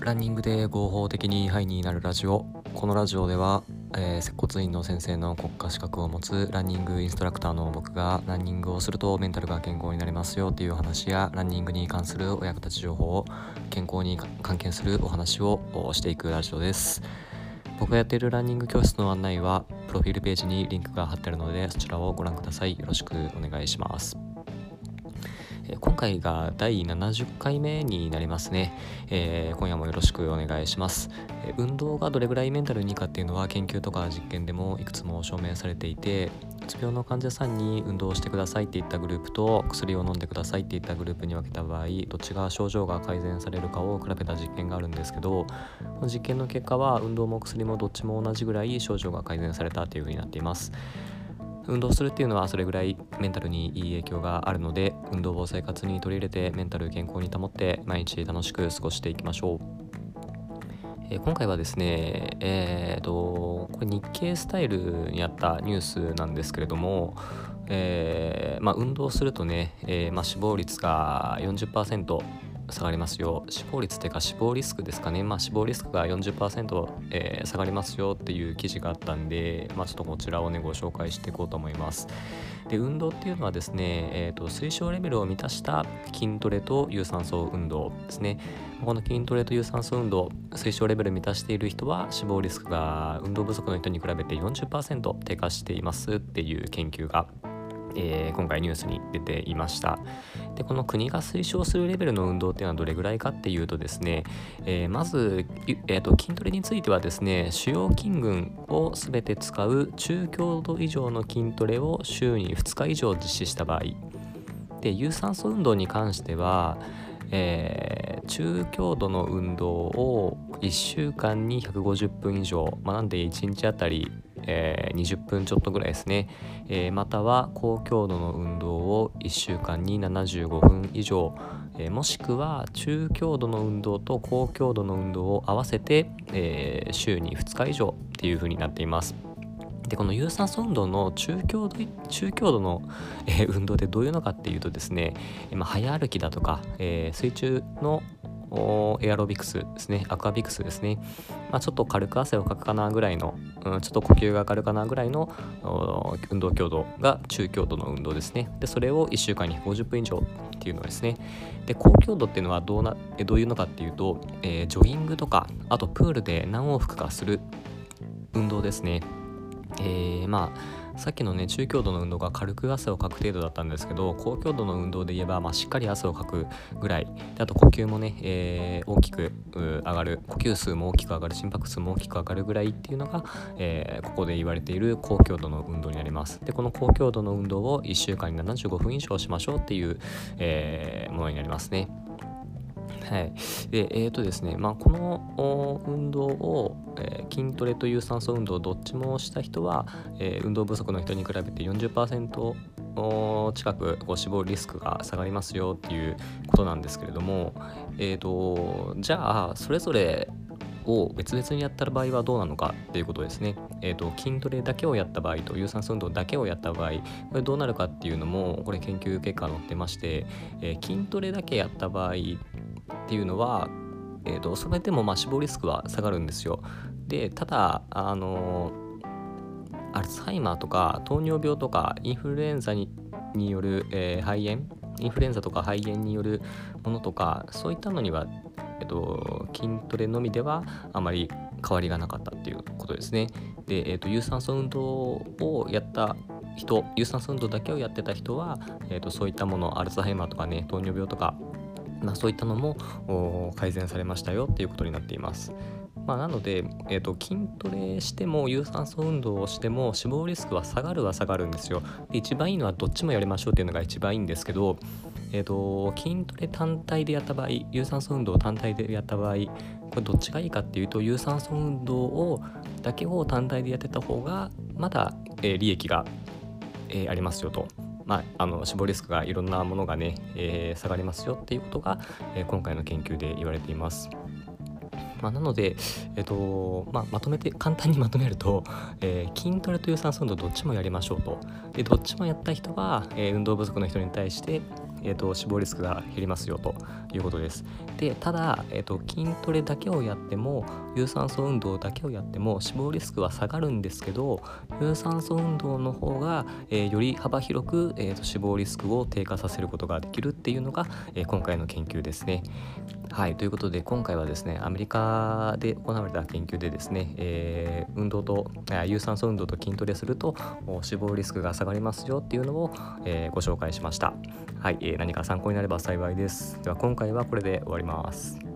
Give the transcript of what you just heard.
ランニングで合法的にハイになるラジオ。このラジオでは、えー、接骨院の先生の国家資格を持つランニングインストラクターの僕がランニングをするとメンタルが健康になりますよっていう話やランニングに関するお役立ち情報を健康に関係するお話をしていくラジオです。僕がやっているランニング教室の案内はプロフィールページにリンクが貼ってあるのでそちらをご覧ください。よろしくお願いします。今回が第70回目になりますね、えー、今夜もよろしくお願いします、え運動がどれぐらいメンタルにいいかっていうのは研究とか実験でもいくつも証明されていてうつ病の患者さんに運動してくださいって言ったグループと薬を飲んでくださいって言ったグループに分けた場合どっちが症状が改善されるかを比べた実験があるんですけどこの実験の結果は運動も薬もどっちも同じぐらい症状が改善されたというふうになっています。運動するっていうのはそれぐらいメンタルにいい影響があるので運動を生活に取り入れてメンタル健康に保って毎日楽しく過ごしていきましょう。え、今回はですね、えーと、これ日経スタイルにあったニュースなんですけれども、えーまあ、運動するとね、えーまあ、死亡率が40%下がりますよ。死亡率というか死亡リスクですかね、まあ、死亡リスクが40%、えー、下がりますよっていう記事があったんで、まあ、ちょっとこちらをねご紹介していこうと思います。で運動っていうのはですね、えーと、推奨レベルを満たした筋トレと有酸素運動ですね。この筋トレと有酸素運動推奨レベル満たしている人は死亡リスクが運動不足の人に比べて40%低下していますっていう研究がえー、今回ニュースに出ていました。でこの国が推奨するレベルの運動っていうのはどれぐらいかっていうとですね、えー、まず、えーと、筋トレについてはですね主要筋群を全て使う中強度以上の筋トレを週に2日以上実施した場合。で有酸素運動に関してはえー、中強度の運動を1週間に150分以上、まあ、なんで1日あたりえー、20分ちょっとぐらいですね、えー、または高強度の運動を1週間に75分以上、えー、もしくは中強度の運動と高強度の運動を合わせて、え週に2日以上っていう風になっています。でこの有酸素運動の中強度中強度の、え運動ってどういうのかっていうとですね、まあ、早歩きだとか、え水中のエアロビクスですね。アクアビクスですね、まあ、ちょっと軽く汗をかくかなぐらいの、うん、ちょっと呼吸が上がるかなぐらいの運動強度が中強度の運動ですね。でそれを1週間に50分以上っていうのですね。で高強度っていうのはどうなどういうのかっていうと、えー、ジョギングとかあとプールで何往復かする運動ですね。えー、まあさっきのね中強度の運動が軽く汗をかく程度だったんですけど高強度の運動で言えば、まあ、しっかり汗をかくぐらい。であと呼吸もね、えー、大きく上がる。呼吸数も大きく上がる心拍数も大きく上がるぐらいっていうのが、えー、ここで言われている高強度の運動になります。でこの高強度の運動を1週間に75分以上しましょうっていう、えー、ものになりますね。はい。で、えっ、ー、とですね、まあ、この運動を、えー、筋トレと有酸素運動どっちもした人は、えー、運動不足の人に比べて40%近くこう死亡リスクが下がりますよっていうことなんですけれども、えーと、じゃあそれぞれを別々にやった場合はどうなのかっていうことですね。えーと、筋トレだけをやった場合と有酸素運動だけをやった場合これどうなるかっていうのもこれ研究結果載ってまして、えー、筋トレだけやった場合っていうのは、えーと、それでもまあ死亡リスクは下がるんですよ。でただあのアルツハイマーとか糖尿病とかインフルエンザにによる、えー、肺炎インフルエンザとか肺炎によるものとかそういったのには、えっと、筋トレのみではあまり変わりがなかったっていうことですね。で、えっと、有酸素運動をやった人有酸素運動だけをやってた人は、えっと、そういったものアルツハイマーとかね糖尿病とかまあ、そういったのも改善されましたよっていうことになっています。まあ、なので、えーと、筋トレしても有酸素運動をしても死亡リスクは下がるは下がるんですよ。で一番いいのはどっちもやりましょうっていうのが一番いいんですけど、えーと、筋トレ単体でやった場合有酸素運動単体でやった場合これどっちがいいかっていうと有酸素運動をだけを単体でやってた方がまだ、えー、利益が、えー、ありますよと。まあ、あの死亡リスクがいろんなものがね、えー、下がりますよっていうことが、えー、今回の研究で言われています。まあ、なので、えーとまあ、まとめて簡単にまとめると、えー、筋トレと有酸素運動どっちもやりましょうとでどっちもやった人は、えー、運動不足の人に対してえーと、死亡リスクが減りますよということです。でただ、えーと、筋トレだけをやっても有酸素運動だけをやっても死亡リスクは下がるんですけど有酸素運動の方が、えー、より幅広く、えーと、死亡リスクを低下させることができるっていうのが、えー、今回の研究ですね。はいということで今回はですねアメリカで行われた研究でですね、えー、運動と有酸素運動と筋トレすると死亡リスクが下がりますよっていうのを、えー、ご紹介しました。はい、何か参考になれば幸いです。では今回はこれで終わります。